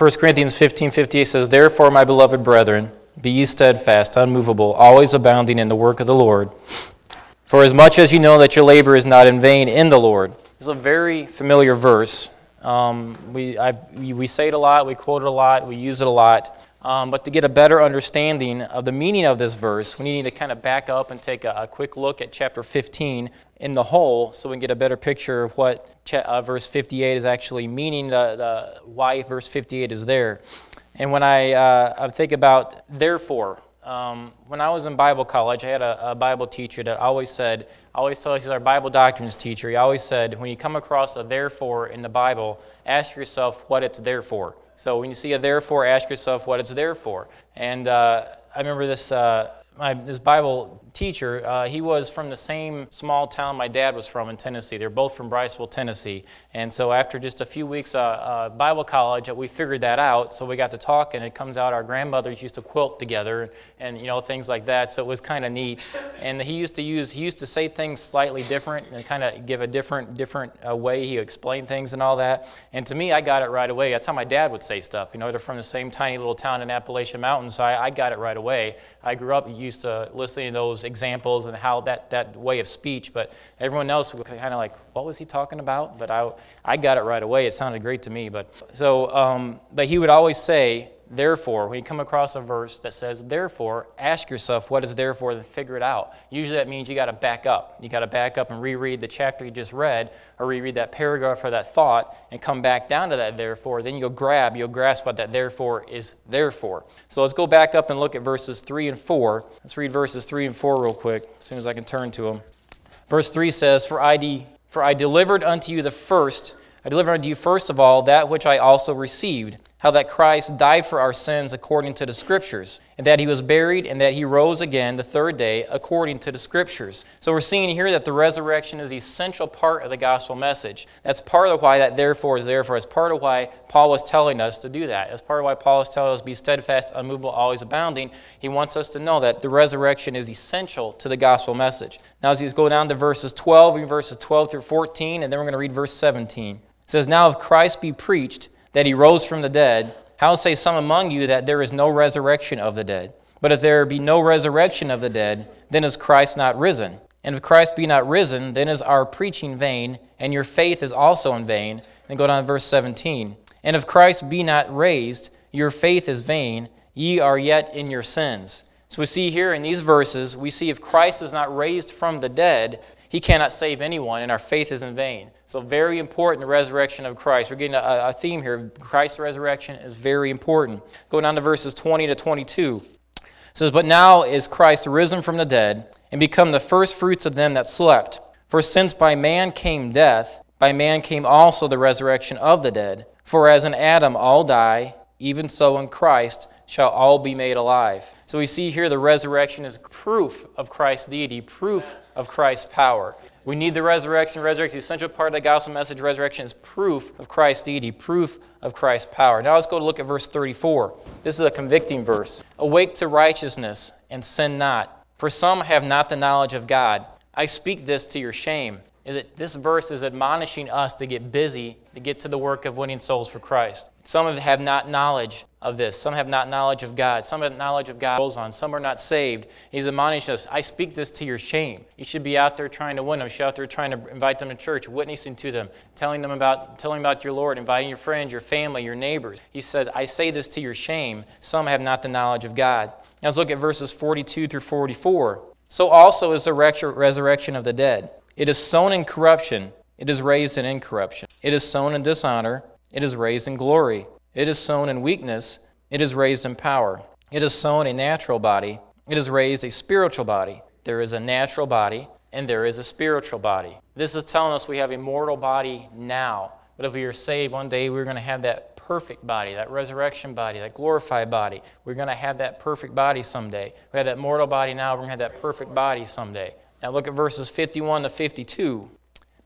1 Corinthians 15 58 says, Therefore, my beloved brethren, be ye steadfast, unmovable, always abounding in the work of the Lord. For as much as you know that your labor is not in vain in the Lord. It's a very familiar verse. Um, we, I, we say it a lot, we quote it a lot, we use it a lot. Um, but to get a better understanding of the meaning of this verse, we need to kind of back up and take a, a quick look at chapter 15 in the whole so we can get a better picture of what cha- uh, verse 58 is actually meaning, the, the, why verse 58 is there. And when I, uh, I think about therefore, um, when I was in Bible college, I had a, a Bible teacher that always said, always told us, he's our Bible doctrines teacher, he always said, when you come across a therefore in the Bible, ask yourself what it's there for. So when you see a therefore, ask yourself what it's there for. And uh, I remember this, uh, my, this Bible teacher, uh, he was from the same small town my dad was from in Tennessee. They're both from Briceville, Tennessee. And so after just a few weeks uh, uh, Bible college, we figured that out. So we got to talk, and it comes out our grandmothers used to quilt together, and you know things like that. So it was kind of neat. And he used to use, he used to say things slightly different and kind of give a different, different uh, way he explained things and all that. And to me, I got it right away. That's how my dad would say stuff. You know, they're from the same tiny little town in Appalachian Mountains, so I, I got it right away. I grew up used to listening to those examples and how that, that way of speech, but everyone else was kind of like, what was he talking about? But I, I got it right away. It sounded great to me. But so, um, but he would always say, therefore, when you come across a verse that says therefore, ask yourself what is therefore, then figure it out. Usually that means you got to back up. You got to back up and reread the chapter you just read, or reread that paragraph or that thought, and come back down to that therefore. Then you'll grab, you'll grasp what that therefore is there for. So let's go back up and look at verses 3 and 4. Let's read verses 3 and 4 real quick, as soon as I can turn to them. Verse 3 says, For I, de- for I delivered unto you the first, I delivered unto you first of all that which I also received how that Christ died for our sins according to the Scriptures, and that he was buried, and that he rose again the third day according to the Scriptures. So we're seeing here that the resurrection is the essential part of the gospel message. That's part of why that therefore is therefore. It's part of why Paul was telling us to do that. It's part of why Paul is telling us be steadfast, unmovable, always abounding. He wants us to know that the resurrection is essential to the gospel message. Now, as you go down to verses 12, verses 12 through 14, and then we're going to read verse 17. It says, Now if Christ be preached, that he rose from the dead, how say some among you that there is no resurrection of the dead? But if there be no resurrection of the dead, then is Christ not risen? And if Christ be not risen, then is our preaching vain, and your faith is also in vain. Then go down to verse 17. And if Christ be not raised, your faith is vain, ye are yet in your sins. So we see here in these verses, we see if Christ is not raised from the dead, he cannot save anyone, and our faith is in vain. So, very important, the resurrection of Christ. We're getting a, a theme here. Christ's resurrection is very important. Going down to verses 20 to 22. It says, But now is Christ risen from the dead, and become the first fruits of them that slept. For since by man came death, by man came also the resurrection of the dead. For as in Adam all die, even so in Christ shall all be made alive. So we see here the resurrection is proof of Christ's deity, proof of Christ's power. We need the resurrection. Resurrection, the essential part of the gospel message, resurrection is proof of Christ's deity, proof of Christ's power. Now let's go to look at verse 34. This is a convicting verse. Awake to righteousness and sin not, for some have not the knowledge of God. I speak this to your shame. This verse is admonishing us to get busy, to get to the work of winning souls for Christ. Some have not knowledge of this. Some have not knowledge of God. Some have knowledge of God on. Some are not saved. He's admonishing us. I speak this to your shame. You should be out there trying to win them. You should be out there trying to invite them to church, witnessing to them, telling them about telling about your Lord, inviting your friends, your family, your neighbors. He says, I say this to your shame. Some have not the knowledge of God. Now let's look at verses 42 through 44. So also is the resurrection of the dead. It is sown in corruption, it is raised in incorruption. It is sown in dishonor, it is raised in glory. It is sown in weakness, it is raised in power. It is sown a natural body, it is raised a spiritual body. There is a natural body, and there is a spiritual body. This is telling us we have a mortal body now. But if we are saved, one day we're going to have that perfect body, that resurrection body, that glorified body. We're going to have that perfect body someday. We have that mortal body now, we're going to have that perfect body someday. Now look at verses 51 to 52.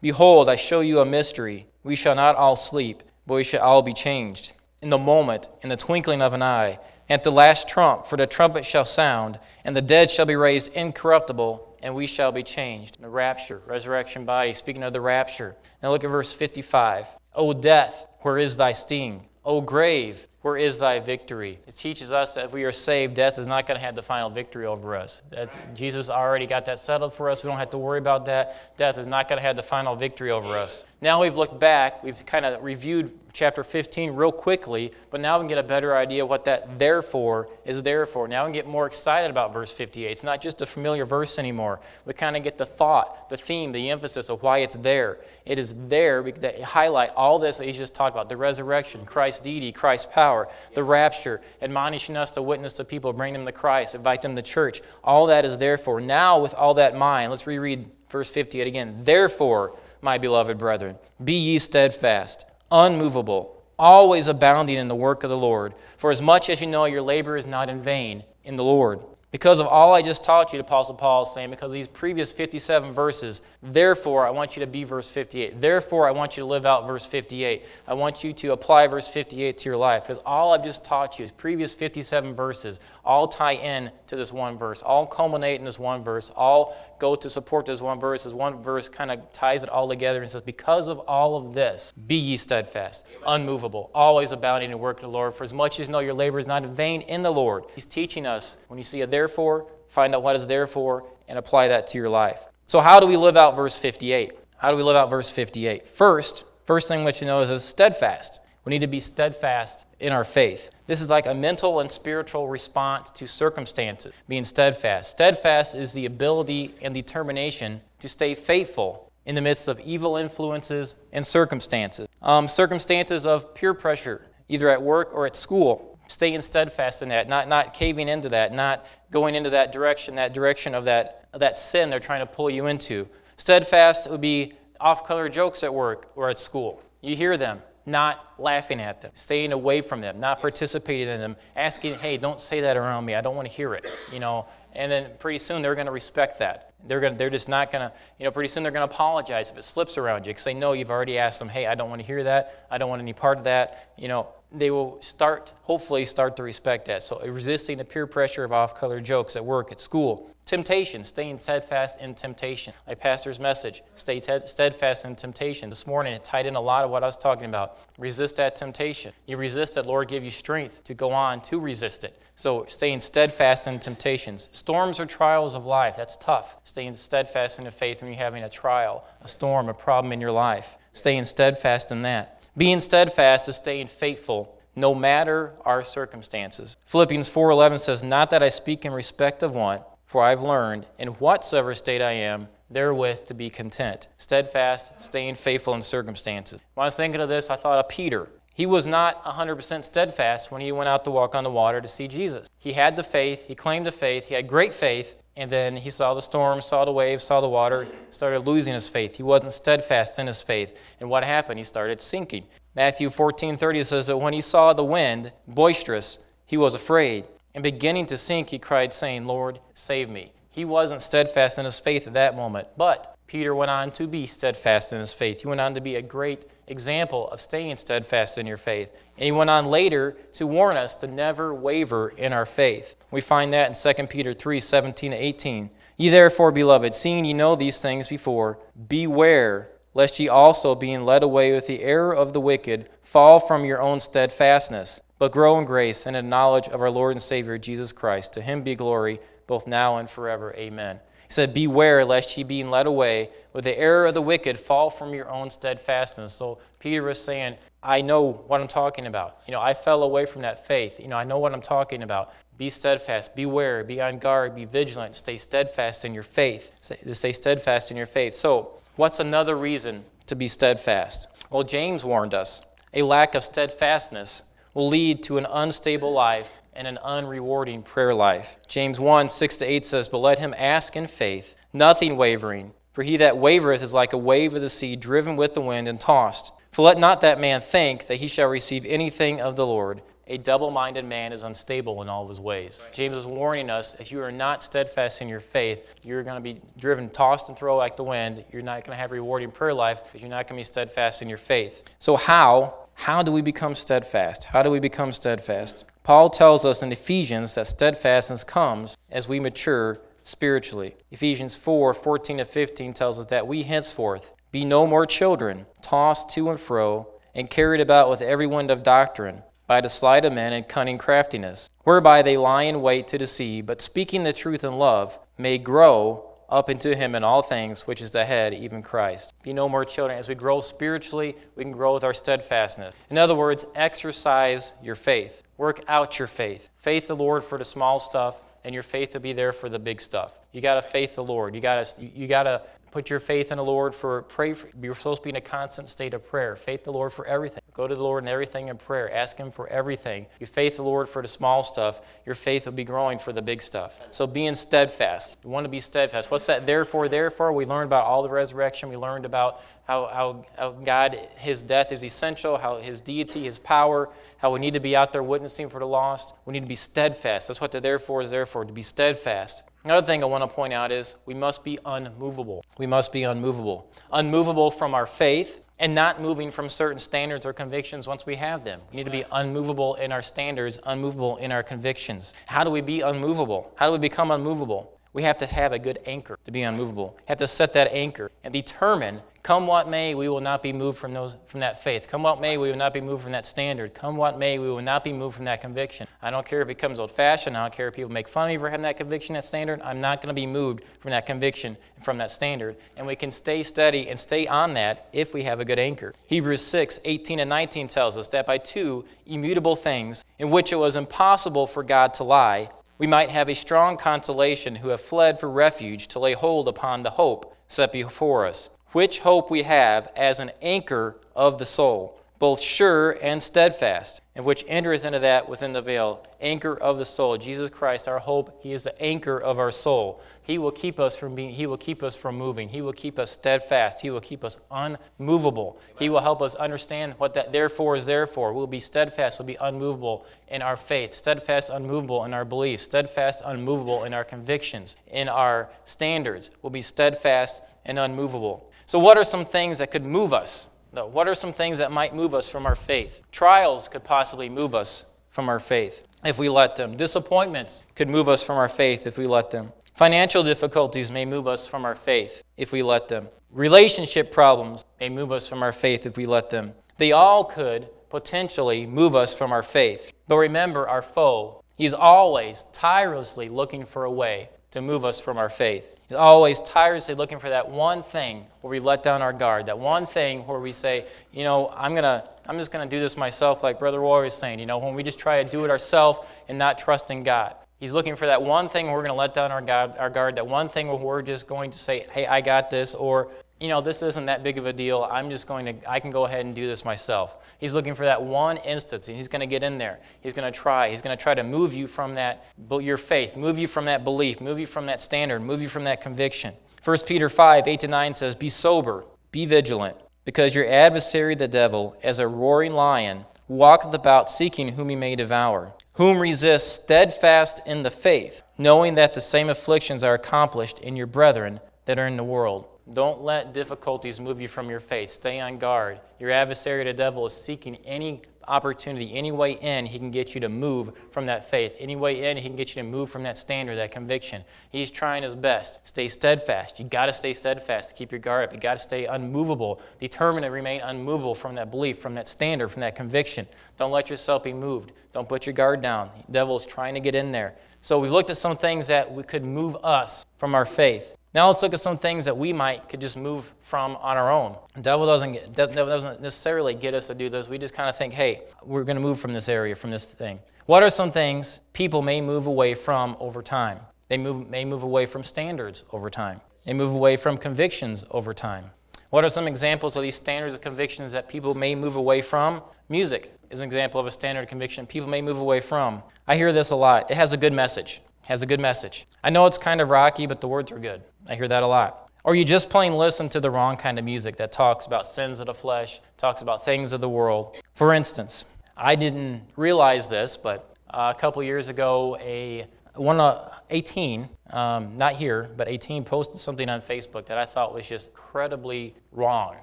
Behold, I show you a mystery. We shall not all sleep, but we shall all be changed in the moment, in the twinkling of an eye. At the last trump, for the trumpet shall sound, and the dead shall be raised incorruptible, and we shall be changed. The rapture, resurrection body, speaking of the rapture. Now look at verse 55. O death, where is thy sting? O grave, where is thy victory? It teaches us that if we are saved, death is not going to have the final victory over us. That Jesus already got that settled for us. We don't have to worry about that. Death is not going to have the final victory over us. Now we've looked back, we've kind of reviewed chapter 15 real quickly, but now we can get a better idea what that therefore is there for. Now we can get more excited about verse 58. It's not just a familiar verse anymore. We kind of get the thought, the theme, the emphasis of why it's there. It is there to highlight all this that he's just talked about the resurrection, Christ's deity, Christ's power, the rapture, admonishing us to witness to people, bring them to Christ, invite them to church. All that is there for. Now, with all that in mind, let's reread verse 58 again. Therefore, my beloved brethren, be ye steadfast unmovable, always abounding in the work of the Lord. For as much as you know your labor is not in vain in the Lord. Because of all I just taught you, Apostle Paul is saying, because of these previous 57 verses, therefore I want you to be verse 58. Therefore I want you to live out verse 58. I want you to apply verse 58 to your life. Because all I've just taught you, is previous 57 verses, all tie in to this one verse, all culminate in this one verse, all go to support this one verse. This one verse kind of ties it all together and says, Because of all of this, be ye steadfast, unmovable, always abounding in work of the Lord. For as much as you know your labor is not in vain in the Lord. He's teaching us when you see a there therefore, find out what is there for, and apply that to your life. So, how do we live out verse 58? How do we live out verse 58? First, first thing that you know is, is steadfast. We need to be steadfast in our faith. This is like a mental and spiritual response to circumstances, being steadfast. Steadfast is the ability and determination to stay faithful in the midst of evil influences and circumstances. Um, circumstances of peer pressure, either at work or at school staying steadfast in that, not, not caving into that, not going into that direction, that direction of that, that sin they're trying to pull you into. Steadfast would be off color jokes at work or at school. You hear them, not laughing at them, staying away from them, not participating in them, asking, hey, don't say that around me. I don't want to hear it. You know, and then pretty soon they're going to respect that. They're, going to, they're just not going to, you know, pretty soon they're going to apologize if it slips around you because they know you've already asked them, hey, I don't want to hear that. I don't want any part of that. You know, they will start, hopefully, start to respect that. So, resisting the peer pressure of off color jokes at work, at school. Temptation, staying steadfast in temptation. My pastor's message, stay steadfast in temptation. This morning, it tied in a lot of what I was talking about. Resist that temptation. You resist it, Lord, give you strength to go on to resist it. So, staying steadfast in temptations. Storms or trials of life, that's tough. Staying steadfast in the faith when you're having a trial, a storm, a problem in your life. Staying steadfast in that. Being steadfast is staying faithful no matter our circumstances. Philippians 4:11 says, "Not that I speak in respect of want, for I've learned in whatsoever state I am, therewith to be content." Steadfast, staying faithful in circumstances. When I was thinking of this, I thought of Peter. He was not 100% steadfast when he went out to walk on the water to see Jesus. He had the faith, he claimed the faith, he had great faith, and then he saw the storm, saw the waves, saw the water, started losing his faith. He wasn't steadfast in his faith. And what happened? He started sinking. Matthew 14 30 says that when he saw the wind boisterous, he was afraid. And beginning to sink, he cried, saying, Lord, save me. He wasn't steadfast in his faith at that moment, but Peter went on to be steadfast in his faith. He went on to be a great example of staying steadfast in your faith. And he went on later to warn us to never waver in our faith. We find that in 2 Peter 3 17 to 18. Ye therefore, beloved, seeing ye know these things before, beware lest ye also, being led away with the error of the wicked, fall from your own steadfastness, but grow in grace and in knowledge of our Lord and Savior Jesus Christ. To him be glory, both now and forever. Amen. He said, Beware lest ye, being led away with the error of the wicked, fall from your own steadfastness. So Peter was saying, I know what I'm talking about. You know, I fell away from that faith. You know, I know what I'm talking about. Be steadfast, beware, be on guard, be vigilant, stay steadfast in your faith. Stay steadfast in your faith. So, what's another reason to be steadfast? Well, James warned us a lack of steadfastness will lead to an unstable life and an unrewarding prayer life. James 1 6 to 8 says, But let him ask in faith, nothing wavering. For he that wavereth is like a wave of the sea, driven with the wind and tossed. For let not that man think that he shall receive anything of the Lord. A double minded man is unstable in all of his ways. James is warning us if you are not steadfast in your faith, you're going to be driven, tossed, and thrown like the wind. You're not going to have rewarding prayer life because you're not going to be steadfast in your faith. So, how? How do we become steadfast? How do we become steadfast? Paul tells us in Ephesians that steadfastness comes as we mature spiritually. Ephesians 4 14 to 15 tells us that we henceforth be no more children, tossed to and fro, and carried about with every wind of doctrine by the sleight of men and cunning craftiness, whereby they lie in wait to deceive, but speaking the truth in love, may grow up into him in all things, which is the head, even Christ. Be no more children. As we grow spiritually, we can grow with our steadfastness. In other words, exercise your faith. Work out your faith. Faith the Lord for the small stuff, and your faith will be there for the big stuff. You got to faith the Lord. You got to you got to Put your faith in the Lord for pray. For, you're supposed to be in a constant state of prayer. Faith the Lord for everything. Go to the Lord in everything in prayer. Ask Him for everything. You faith the Lord for the small stuff. Your faith will be growing for the big stuff. So being steadfast. You want to be steadfast. What's that therefore? Therefore, we learned about all the resurrection. We learned about how, how, how God, His death is essential, how His deity, His power, how we need to be out there witnessing for the lost. We need to be steadfast. That's what the therefore is there for, to be steadfast. Another thing I want to point out is we must be unmovable. We must be unmovable. Unmovable from our faith and not moving from certain standards or convictions once we have them. We need to be unmovable in our standards, unmovable in our convictions. How do we be unmovable? How do we become unmovable? We have to have a good anchor to be unmovable. Have to set that anchor and determine Come what may, we will not be moved from, those, from that faith. Come what may, we will not be moved from that standard. Come what may, we will not be moved from that conviction. I don't care if it becomes old fashioned. I don't care if people make fun of me for having that conviction, that standard. I'm not going to be moved from that conviction, from that standard. And we can stay steady and stay on that if we have a good anchor. Hebrews 6 18 and 19 tells us that by two immutable things, in which it was impossible for God to lie, we might have a strong consolation who have fled for refuge to lay hold upon the hope set before us which hope we have as an anchor of the soul, both sure and steadfast, and which entereth into that within the veil, anchor of the soul. Jesus Christ, our hope, He is the anchor of our soul. He will keep us from being, He will keep us from moving. He will keep us steadfast. He will keep us unmovable. He will help us understand what that therefore is there for. We'll be steadfast, we'll be unmovable in our faith, steadfast, unmovable in our beliefs, steadfast, unmovable in our convictions, in our standards. We'll be steadfast and unmovable. So, what are some things that could move us? What are some things that might move us from our faith? Trials could possibly move us from our faith if we let them. Disappointments could move us from our faith if we let them. Financial difficulties may move us from our faith if we let them. Relationship problems may move us from our faith if we let them. They all could potentially move us from our faith. But remember, our foe, he's always tirelessly looking for a way to move us from our faith. He's always tirelessly looking for that one thing where we let down our guard, that one thing where we say, you know, I'm gonna, I'm just gonna do this myself, like Brother Roy was saying. You know, when we just try to do it ourselves and not trust in God. He's looking for that one thing where we're to let down our guard, our guard, that one thing where we're just going to say, hey, I got this, or you know, this isn't that big of a deal. I'm just going to, I can go ahead and do this myself. He's looking for that one instance, and he's going to get in there. He's going to try. He's going to try to move you from that, your faith, move you from that belief, move you from that standard, move you from that conviction. 1 Peter 5, 8 to 9 says, Be sober, be vigilant, because your adversary, the devil, as a roaring lion, walketh about seeking whom he may devour, whom resist steadfast in the faith, knowing that the same afflictions are accomplished in your brethren that are in the world. Don't let difficulties move you from your faith. Stay on guard. Your adversary, the devil, is seeking any opportunity, any way in, he can get you to move from that faith. Any way in, he can get you to move from that standard, that conviction. He's trying his best. Stay steadfast. You got to stay steadfast. to Keep your guard up. You got to stay unmovable, determined to remain unmovable from that belief, from that standard, from that conviction. Don't let yourself be moved. Don't put your guard down. The devil is trying to get in there. So we've looked at some things that could move us from our faith. Now let's look at some things that we might could just move from on our own. The devil doesn't, get, doesn't necessarily get us to do this. We just kind of think, hey, we're going to move from this area, from this thing. What are some things people may move away from over time? They move, may move away from standards over time. They move away from convictions over time. What are some examples of these standards of convictions that people may move away from? Music is an example of a standard conviction people may move away from. I hear this a lot. It has a good message. Has a good message. I know it's kind of rocky, but the words are good. I hear that a lot. Or you just plain listen to the wrong kind of music that talks about sins of the flesh, talks about things of the world. For instance, I didn't realize this, but a couple years ago, a one uh, 18, um, not here, but 18 posted something on Facebook that I thought was just incredibly wrong,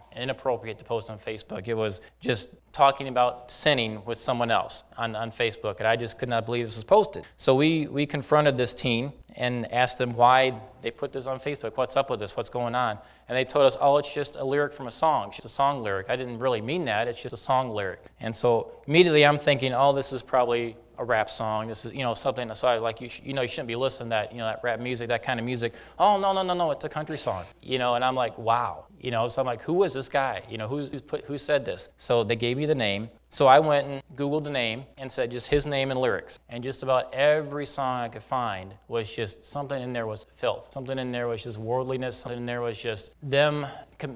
inappropriate to post on Facebook. It was just talking about sinning with someone else on, on Facebook, and I just could not believe this was posted. So we, we confronted this teen, and asked them why they put this on Facebook. What's up with this? What's going on? And they told us, oh, it's just a lyric from a song. It's just a song lyric. I didn't really mean that. It's just a song lyric. And so immediately I'm thinking, oh, this is probably a rap song. This is, you know, something. So I like you, you know, you shouldn't be listening to that, you know, that rap music, that kind of music. Oh no, no, no, no, it's a country song. You know, and I'm like, wow. You know, so I'm like, who is this guy? You know, who's, who's put, who said this? So they gave me the name. So I went and Googled the name and said just his name and lyrics. And just about every song I could find was just something in there was filth. Something in there was just worldliness. Something in there was just them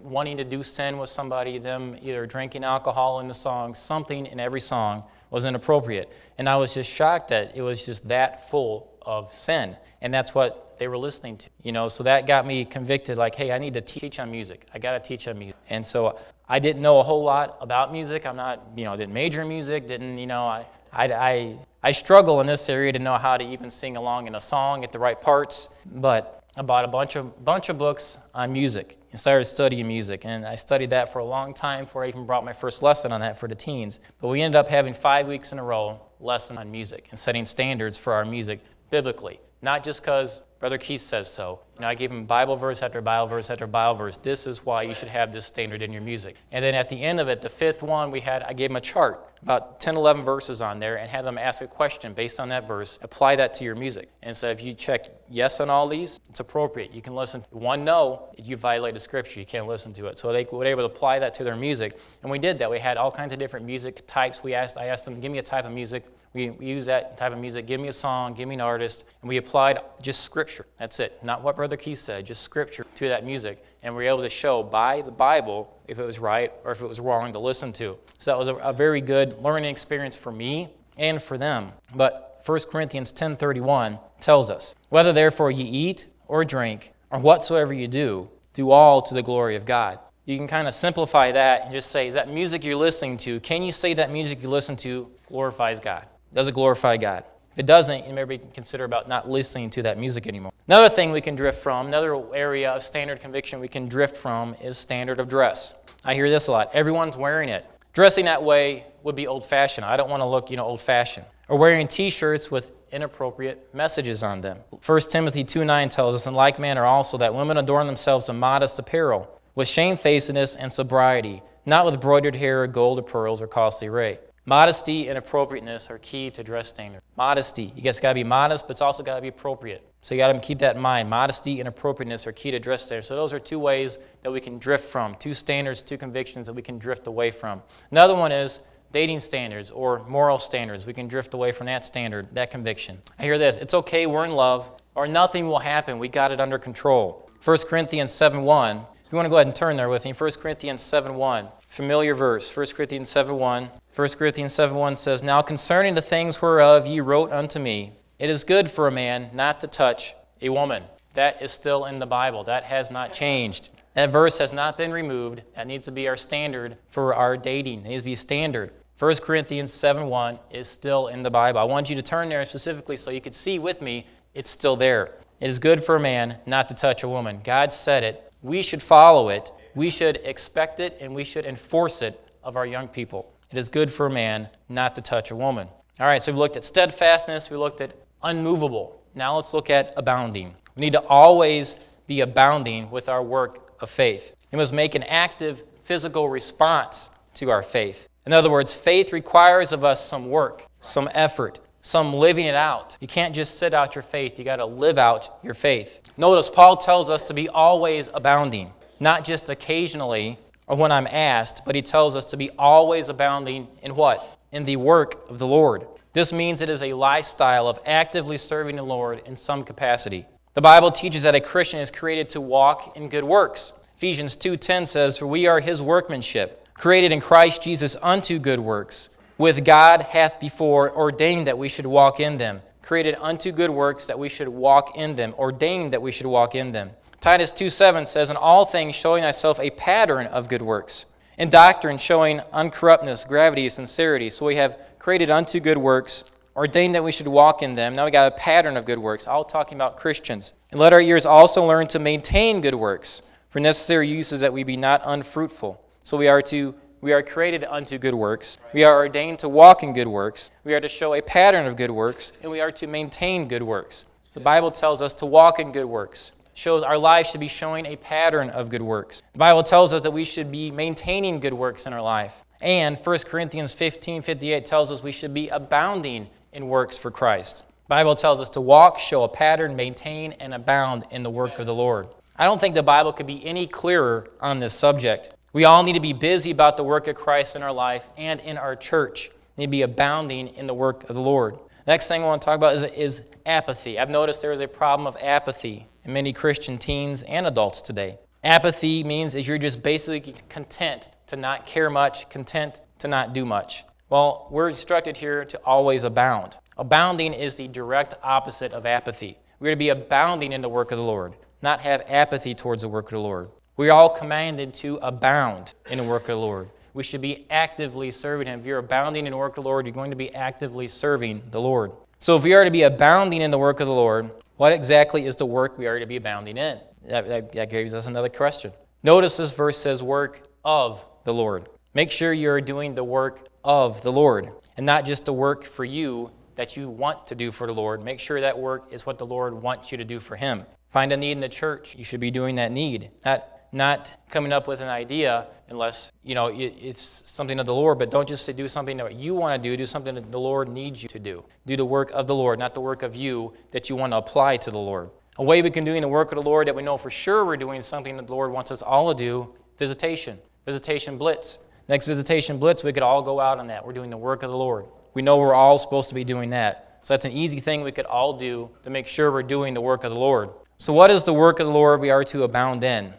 wanting to do sin with somebody, them either drinking alcohol in the song. Something in every song was inappropriate. And I was just shocked that it was just that full of sin. And that's what they were listening to. You know, so that got me convicted like, hey, I need to teach on music. I got to teach on music. And so I didn't know a whole lot about music. I'm not, you know, didn't major in music, didn't, you know, I, I, I, I struggle in this area to know how to even sing along in a song at the right parts. But I bought a bunch of, bunch of books on music and started studying music. And I studied that for a long time before I even brought my first lesson on that for the teens. But we ended up having five weeks in a row lesson on music and setting standards for our music biblically. Not just because Brother Keith says so. You know, I gave him Bible verse after Bible verse after Bible verse. This is why you should have this standard in your music. And then at the end of it, the fifth one, we had I gave him a chart, about 10, 11 verses on there, and had them ask a question based on that verse. Apply that to your music. And so if you check yes on all these, it's appropriate. You can listen. One no, you violated scripture. You can't listen to it. So they were able to apply that to their music, and we did that. We had all kinds of different music types. We asked, I asked them, give me a type of music. We, we use that type of music. Give me a song. Give me an artist. And we applied just scripture. That's it. Not what Brother Keith said, just scripture to that music. And we were able to show by the Bible if it was right or if it was wrong to listen to. So that was a, a very good learning experience for me and for them. But 1 Corinthians 10:31 tells us, "Whether therefore ye eat or drink or whatsoever you do, do all to the glory of God." You can kind of simplify that and just say, is that music you're listening to, can you say that music you listen to glorifies God? Does it glorify God? If it doesn't, you maybe consider about not listening to that music anymore. Another thing we can drift from, another area of standard conviction we can drift from is standard of dress. I hear this a lot. Everyone's wearing it. Dressing that way would be old fashioned. I don't want to look, you know, old fashioned. Or wearing t shirts with inappropriate messages on them. 1 Timothy 2 9 tells us, In like manner also, that women adorn themselves in modest apparel, with shamefacedness and sobriety, not with broidered hair or gold or pearls or costly array. Modesty and appropriateness are key to dress standard. Modesty, you guys got to be modest, but it's also got to be appropriate. So you got to keep that in mind. Modesty and appropriateness are key to dress standard. So those are two ways that we can drift from, two standards, two convictions that we can drift away from. Another one is dating standards or moral standards. We can drift away from that standard, that conviction. I hear this it's okay, we're in love, or nothing will happen. We got it under control. 1 Corinthians 7 1. If you want to go ahead and turn there with me, 1 Corinthians 7 1. Familiar verse, 1 Corinthians 7 1. 1 Corinthians 7 1 says, Now concerning the things whereof ye wrote unto me, it is good for a man not to touch a woman. That is still in the Bible. That has not changed. That verse has not been removed. That needs to be our standard for our dating. It needs to be standard. 1 Corinthians 7 1 is still in the Bible. I want you to turn there specifically so you could see with me it's still there. It is good for a man not to touch a woman. God said it. We should follow it. We should expect it and we should enforce it of our young people. It is good for a man not to touch a woman. All right, so we've looked at steadfastness, we looked at unmovable. Now let's look at abounding. We need to always be abounding with our work of faith. We must make an active physical response to our faith. In other words, faith requires of us some work, some effort, some living it out. You can't just sit out your faith, you got to live out your faith. Notice Paul tells us to be always abounding, not just occasionally or when I'm asked, but he tells us to be always abounding in what? In the work of the Lord. This means it is a lifestyle of actively serving the Lord in some capacity. The Bible teaches that a Christian is created to walk in good works. Ephesians 2:10 says, "For we are his workmanship, created in Christ Jesus unto good works, with God hath before ordained that we should walk in them." Created unto good works that we should walk in them, ordained that we should walk in them. Titus 2:7 says, "In all things showing thyself a pattern of good works, in doctrine showing uncorruptness, gravity, sincerity." So we have created unto good works, ordained that we should walk in them. Now we got a pattern of good works, all talking about Christians. And let our ears also learn to maintain good works, for necessary uses that we be not unfruitful. So we are to we are created unto good works. We are ordained to walk in good works. We are to show a pattern of good works, and we are to maintain good works. The Bible tells us to walk in good works. Shows our life should be showing a pattern of good works. The Bible tells us that we should be maintaining good works in our life. And 1 Corinthians 15 58 tells us we should be abounding in works for Christ. The Bible tells us to walk, show a pattern, maintain, and abound in the work of the Lord. I don't think the Bible could be any clearer on this subject. We all need to be busy about the work of Christ in our life and in our church. We need to be abounding in the work of the Lord. Next thing I want to talk about is, is apathy. I've noticed there is a problem of apathy in many Christian teens and adults today. Apathy means is you're just basically content to not care much, content to not do much. Well, we're instructed here to always abound. Abounding is the direct opposite of apathy. We're to be abounding in the work of the Lord, not have apathy towards the work of the Lord. We are all commanded to abound in the work of the Lord. We should be actively serving Him. If you're abounding in the work of the Lord, you're going to be actively serving the Lord. So, if we are to be abounding in the work of the Lord, what exactly is the work we are to be abounding in? That, that, that gives us another question. Notice this verse says, work of the Lord. Make sure you're doing the work of the Lord and not just the work for you that you want to do for the Lord. Make sure that work is what the Lord wants you to do for Him. Find a need in the church, you should be doing that need. Not not coming up with an idea unless you know it's something of the lord but don't just say do something that you want to do do something that the lord needs you to do. Do the work of the lord not the work of you that you want to apply to the lord. A way we can do the work of the lord that we know for sure we're doing something that the lord wants us all to do visitation visitation blitz. Next visitation blitz we could all go out on that. We're doing the work of the lord. We know we're all supposed to be doing that. So that's an easy thing we could all do to make sure we're doing the work of the lord. So what is the work of the lord we are to abound in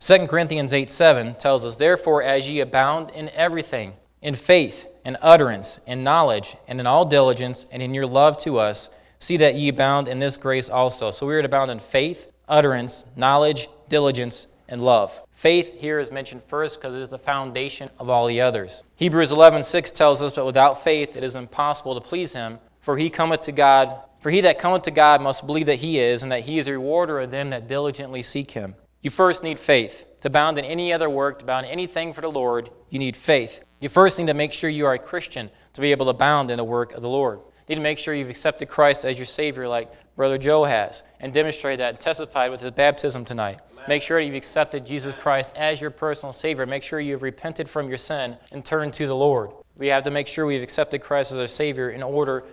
2 Corinthians 8 7 tells us, Therefore, as ye abound in everything, in faith, and utterance, and knowledge, and in all diligence, and in your love to us, see that ye abound in this grace also. So we are to abound in faith, utterance, knowledge, diligence, and love. Faith here is mentioned first because it is the foundation of all the others. Hebrews 11:6 tells us, "But without faith it is impossible to please him, for he cometh to God, for he that cometh to God must believe that he is, and that he is a rewarder of them that diligently seek him." You first need faith. To bound in any other work, to bound anything for the Lord, you need faith. You first need to make sure you are a Christian to be able to bound in the work of the Lord. You need to make sure you've accepted Christ as your Savior, like Brother Joe has, and demonstrate that and testified with his baptism tonight. Make sure you've accepted Jesus Christ as your personal Savior. Make sure you've repented from your sin and turned to the Lord. We have to make sure we've accepted Christ as our Savior in order,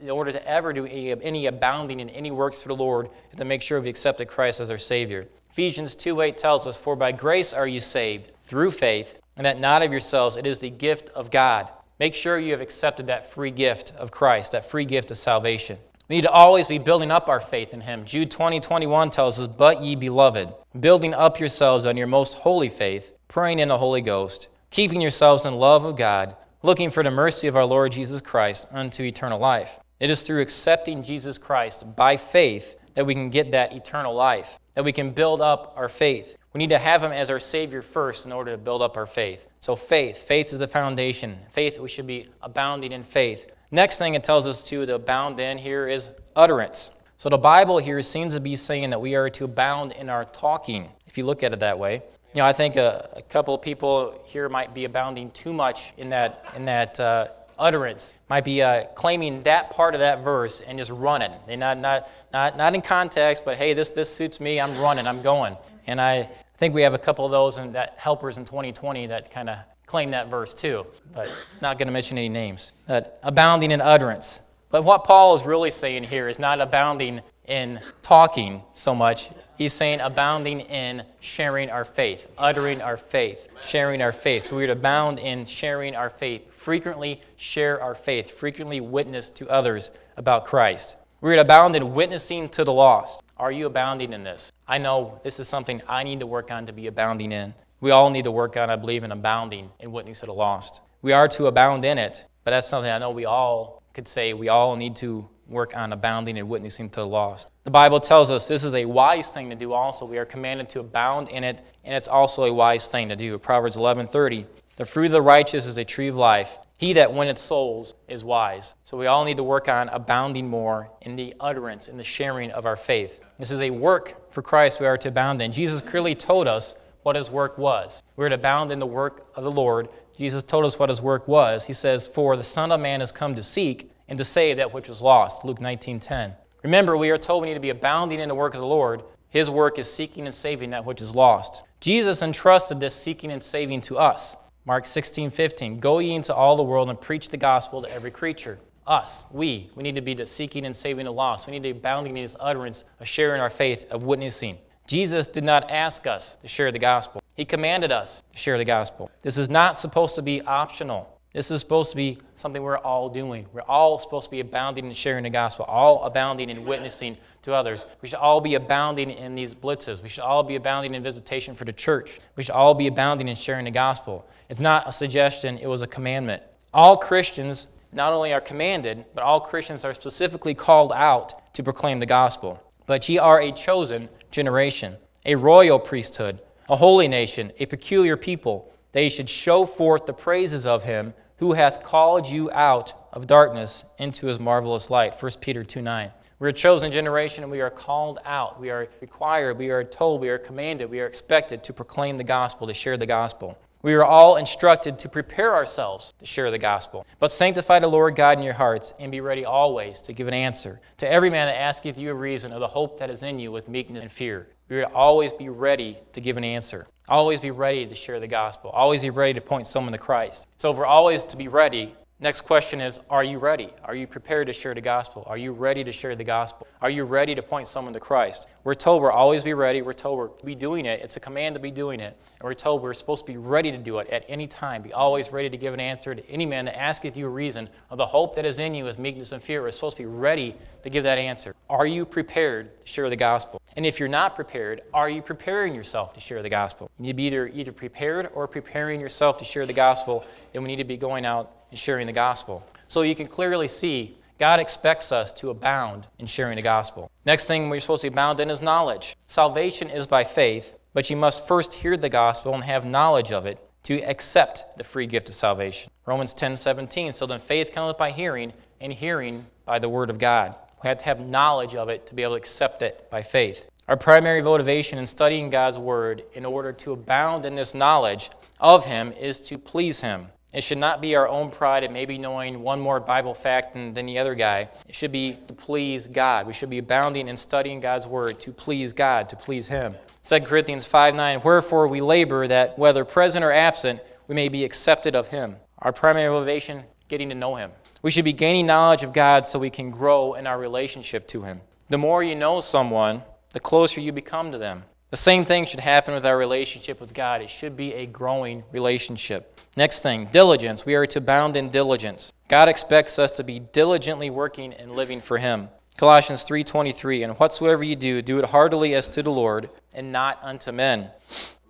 in order to ever do any, any abounding in any works for the Lord, and to make sure we've accepted Christ as our Savior. Ephesians 2:8 tells us, For by grace are you saved, through faith, and that not of yourselves, it is the gift of God. Make sure you have accepted that free gift of Christ, that free gift of salvation. We need to always be building up our faith in Him. Jude 20, 21 tells us, But ye beloved, building up yourselves on your most holy faith, praying in the Holy Ghost, keeping yourselves in love of God, looking for the mercy of our Lord Jesus Christ unto eternal life. It is through accepting Jesus Christ by faith that we can get that eternal life, that we can build up our faith. We need to have Him as our Savior first in order to build up our faith. So, faith. Faith is the foundation. Faith, we should be abounding in faith. Next thing it tells us to, to abound in here is utterance. So, the Bible here seems to be saying that we are to abound in our talking, if you look at it that way. You know, I think a, a couple of people here might be abounding too much in that, in that uh, utterance might be uh, claiming that part of that verse and just running. They're not, not, not, not in context, but hey, this, this suits me, I'm running, I'm going. And I think we have a couple of those and that helpers in 2020 that kind of claim that verse too, but not going to mention any names. But abounding in utterance. But what Paul is really saying here is not abounding in talking so much. He's saying abounding in sharing our faith, uttering our faith, sharing our faith. So we're to abound in sharing our faith, frequently share our faith, frequently witness to others about Christ. We're to abound in witnessing to the lost. Are you abounding in this? I know this is something I need to work on to be abounding in. We all need to work on, I believe, in abounding in witnessing to the lost. We are to abound in it, but that's something I know we all could say we all need to work on abounding and witnessing to the lost. The Bible tells us this is a wise thing to do also. We are commanded to abound in it, and it's also a wise thing to do. Proverbs 11:30, "The fruit of the righteous is a tree of life. He that winneth souls is wise." So we all need to work on abounding more in the utterance, in the sharing of our faith. This is a work for Christ we are to abound in. Jesus clearly told us what his work was. We're to abound in the work of the Lord. Jesus told us what his work was. He says, For the Son of Man has come to seek and to save that which was lost. Luke 19:10. Remember, we are told we need to be abounding in the work of the Lord. His work is seeking and saving that which is lost. Jesus entrusted this seeking and saving to us. Mark 16, 15. Go ye into all the world and preach the gospel to every creature. Us, we, we need to be the seeking and saving the lost. We need to be abounding in his utterance of sharing our faith, of witnessing. Jesus did not ask us to share the gospel. He commanded us to share the gospel. This is not supposed to be optional. This is supposed to be something we're all doing. We're all supposed to be abounding in sharing the gospel, all abounding in witnessing to others. We should all be abounding in these blitzes. We should all be abounding in visitation for the church. We should all be abounding in sharing the gospel. It's not a suggestion, it was a commandment. All Christians not only are commanded, but all Christians are specifically called out to proclaim the gospel. But ye are a chosen generation, a royal priesthood, a holy nation, a peculiar people. They should show forth the praises of him who hath called you out of darkness into his marvelous light. 1 Peter 2 9. We're a chosen generation and we are called out. We are required, we are told, we are commanded, we are expected to proclaim the gospel, to share the gospel. We are all instructed to prepare ourselves to share the gospel. But sanctify the Lord God in your hearts and be ready always to give an answer to every man that asketh you a reason of the hope that is in you with meekness and fear. We to always be ready to give an answer. Always be ready to share the gospel. Always be ready to point someone to Christ. So, if we're always to be ready, next question is Are you ready? Are you prepared to share the gospel? Are you ready to share the gospel? Are you ready to point someone to Christ? We're told we're always be ready. We're told we're be doing it. It's a command to be doing it. And we're told we're supposed to be ready to do it at any time. Be always ready to give an answer to any man that asketh you a reason of the hope that is in you as meekness and fear. We're supposed to be ready to give that answer. Are you prepared to share the gospel? And if you're not prepared, are you preparing yourself to share the gospel? You need to be either, either prepared or preparing yourself to share the gospel. Then we need to be going out and sharing the gospel. So you can clearly see God expects us to abound in sharing the gospel. Next thing we're supposed to abound in is knowledge. Salvation is by faith, but you must first hear the gospel and have knowledge of it to accept the free gift of salvation. Romans 10 17. So then faith cometh by hearing, and hearing by the word of God. We have to have knowledge of it to be able to accept it by faith. Our primary motivation in studying God's Word in order to abound in this knowledge of Him is to please Him. It should not be our own pride in maybe knowing one more Bible fact than, than the other guy. It should be to please God. We should be abounding in studying God's Word to please God, to please Him. 2 Corinthians 5 9, Wherefore we labor that, whether present or absent, we may be accepted of Him. Our primary motivation, getting to know Him. We should be gaining knowledge of God so we can grow in our relationship to Him. The more you know someone, the closer you become to them. The same thing should happen with our relationship with God. It should be a growing relationship. Next thing, diligence. We are to abound in diligence. God expects us to be diligently working and living for Him. Colossians 3:23 And whatsoever you do do it heartily as to the Lord and not unto men.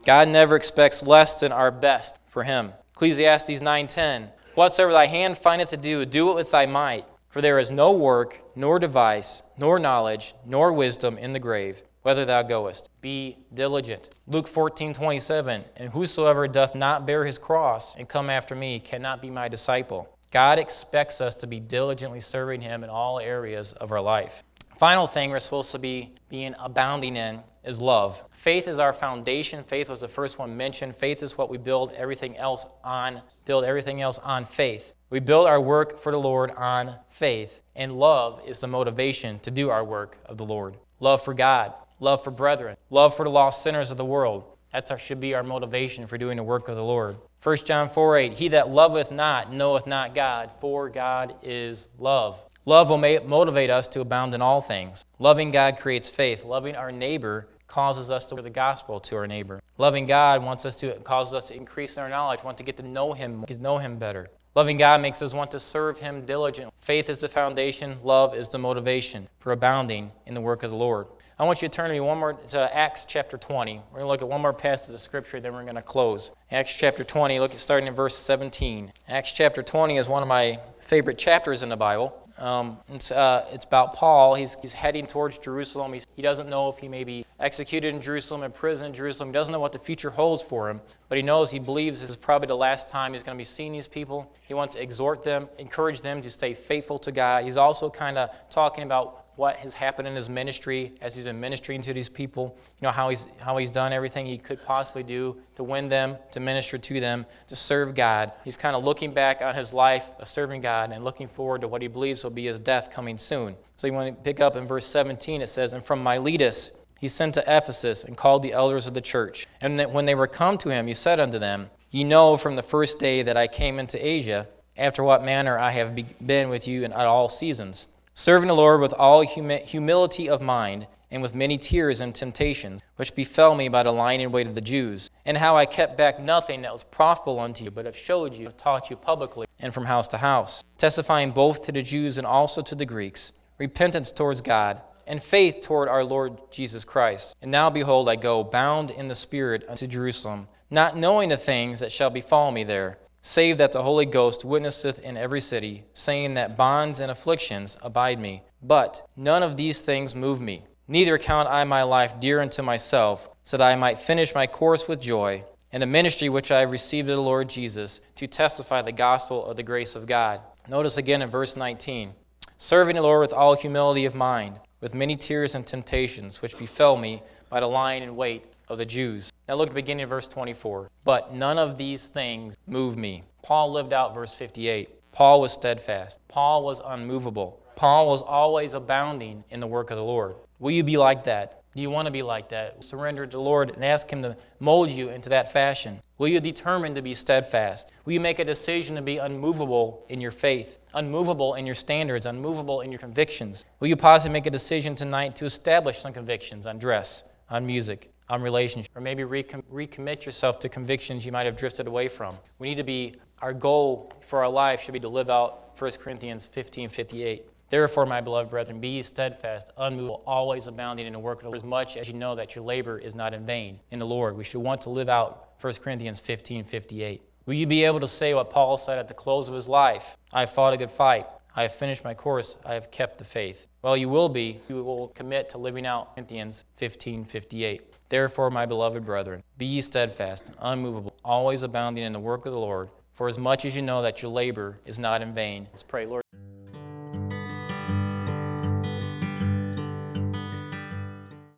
God never expects less than our best for him. Ecclesiastes 9:10 Whatsoever thy hand findeth to do, do it with thy might. For there is no work, nor device, nor knowledge, nor wisdom in the grave, whether thou goest. Be diligent. Luke 14, 27. And whosoever doth not bear his cross and come after me cannot be my disciple. God expects us to be diligently serving him in all areas of our life. Final thing we're supposed to be being abounding in is love. Faith is our foundation. Faith was the first one mentioned. Faith is what we build everything else on, build everything else on faith. We build our work for the Lord on faith, and love is the motivation to do our work of the Lord. Love for God, love for brethren, love for the lost sinners of the world. That should be our motivation for doing the work of the Lord. 1 John 4 8, He that loveth not knoweth not God, for God is love. Love will motivate us to abound in all things. Loving God creates faith. Loving our neighbor causes us to the gospel to our neighbor. Loving God wants us to causes us to increase in our knowledge, want to get to know Him, get to know Him better. Loving God makes us want to serve Him diligently. Faith is the foundation, love is the motivation for abounding in the work of the Lord. I want you to turn to me one more to Acts chapter 20. We're going to look at one more passage of scripture, then we're going to close. Acts chapter 20, look at starting in verse 17. Acts chapter 20 is one of my favorite chapters in the Bible. Um, it's, uh, it's about Paul. He's, he's heading towards Jerusalem. He's, he doesn't know if he may be executed in Jerusalem, in prison in Jerusalem. He doesn't know what the future holds for him, but he knows, he believes this is probably the last time he's going to be seeing these people. He wants to exhort them, encourage them to stay faithful to God. He's also kind of talking about what has happened in his ministry as he's been ministering to these people, you know, how he's, how he's done everything he could possibly do to win them, to minister to them, to serve God. He's kind of looking back on his life of serving God and looking forward to what he believes will be his death coming soon. So you want to pick up in verse 17, it says, And from Miletus he sent to Ephesus and called the elders of the church. And when they were come to him, he said unto them, Ye know from the first day that I came into Asia, after what manner I have been with you in all seasons serving the Lord with all humility of mind, and with many tears and temptations, which befell me by the lying in wait of the Jews, and how I kept back nothing that was profitable unto you, but have showed you, have taught you publicly, and from house to house, testifying both to the Jews and also to the Greeks, repentance towards God, and faith toward our Lord Jesus Christ. And now behold, I go bound in the Spirit unto Jerusalem, not knowing the things that shall befall me there save that the Holy Ghost witnesseth in every city, saying that bonds and afflictions abide me. But none of these things move me. Neither count I my life dear unto myself, so that I might finish my course with joy, and the ministry which I have received of the Lord Jesus, to testify the gospel of the grace of God. Notice again in verse 19 Serving the Lord with all humility of mind, with many tears and temptations, which befell me by the lying in wait of the Jews. Now look at the beginning of verse 24. But none of these things move me. Paul lived out verse 58. Paul was steadfast. Paul was unmovable. Paul was always abounding in the work of the Lord. Will you be like that? Do you want to be like that? Surrender to the Lord and ask Him to mold you into that fashion. Will you determine to be steadfast? Will you make a decision to be unmovable in your faith, unmovable in your standards, unmovable in your convictions? Will you possibly make a decision tonight to establish some convictions on dress, on music, on relationship, or maybe recom- recommit yourself to convictions you might have drifted away from. We need to be, our goal for our life should be to live out 1 Corinthians 15 58. Therefore, my beloved brethren, be steadfast, unmovable, always abounding in the work of the Lord, as much as you know that your labor is not in vain in the Lord. We should want to live out 1 Corinthians 15 58. Will you be able to say what Paul said at the close of his life? I have fought a good fight. I have finished my course. I have kept the faith. Well, you will be. You will commit to living out Corinthians 15 58. Therefore, my beloved brethren, be ye steadfast, unmovable, always abounding in the work of the Lord, for as much as you know that your labor is not in vain. Let's pray, Lord.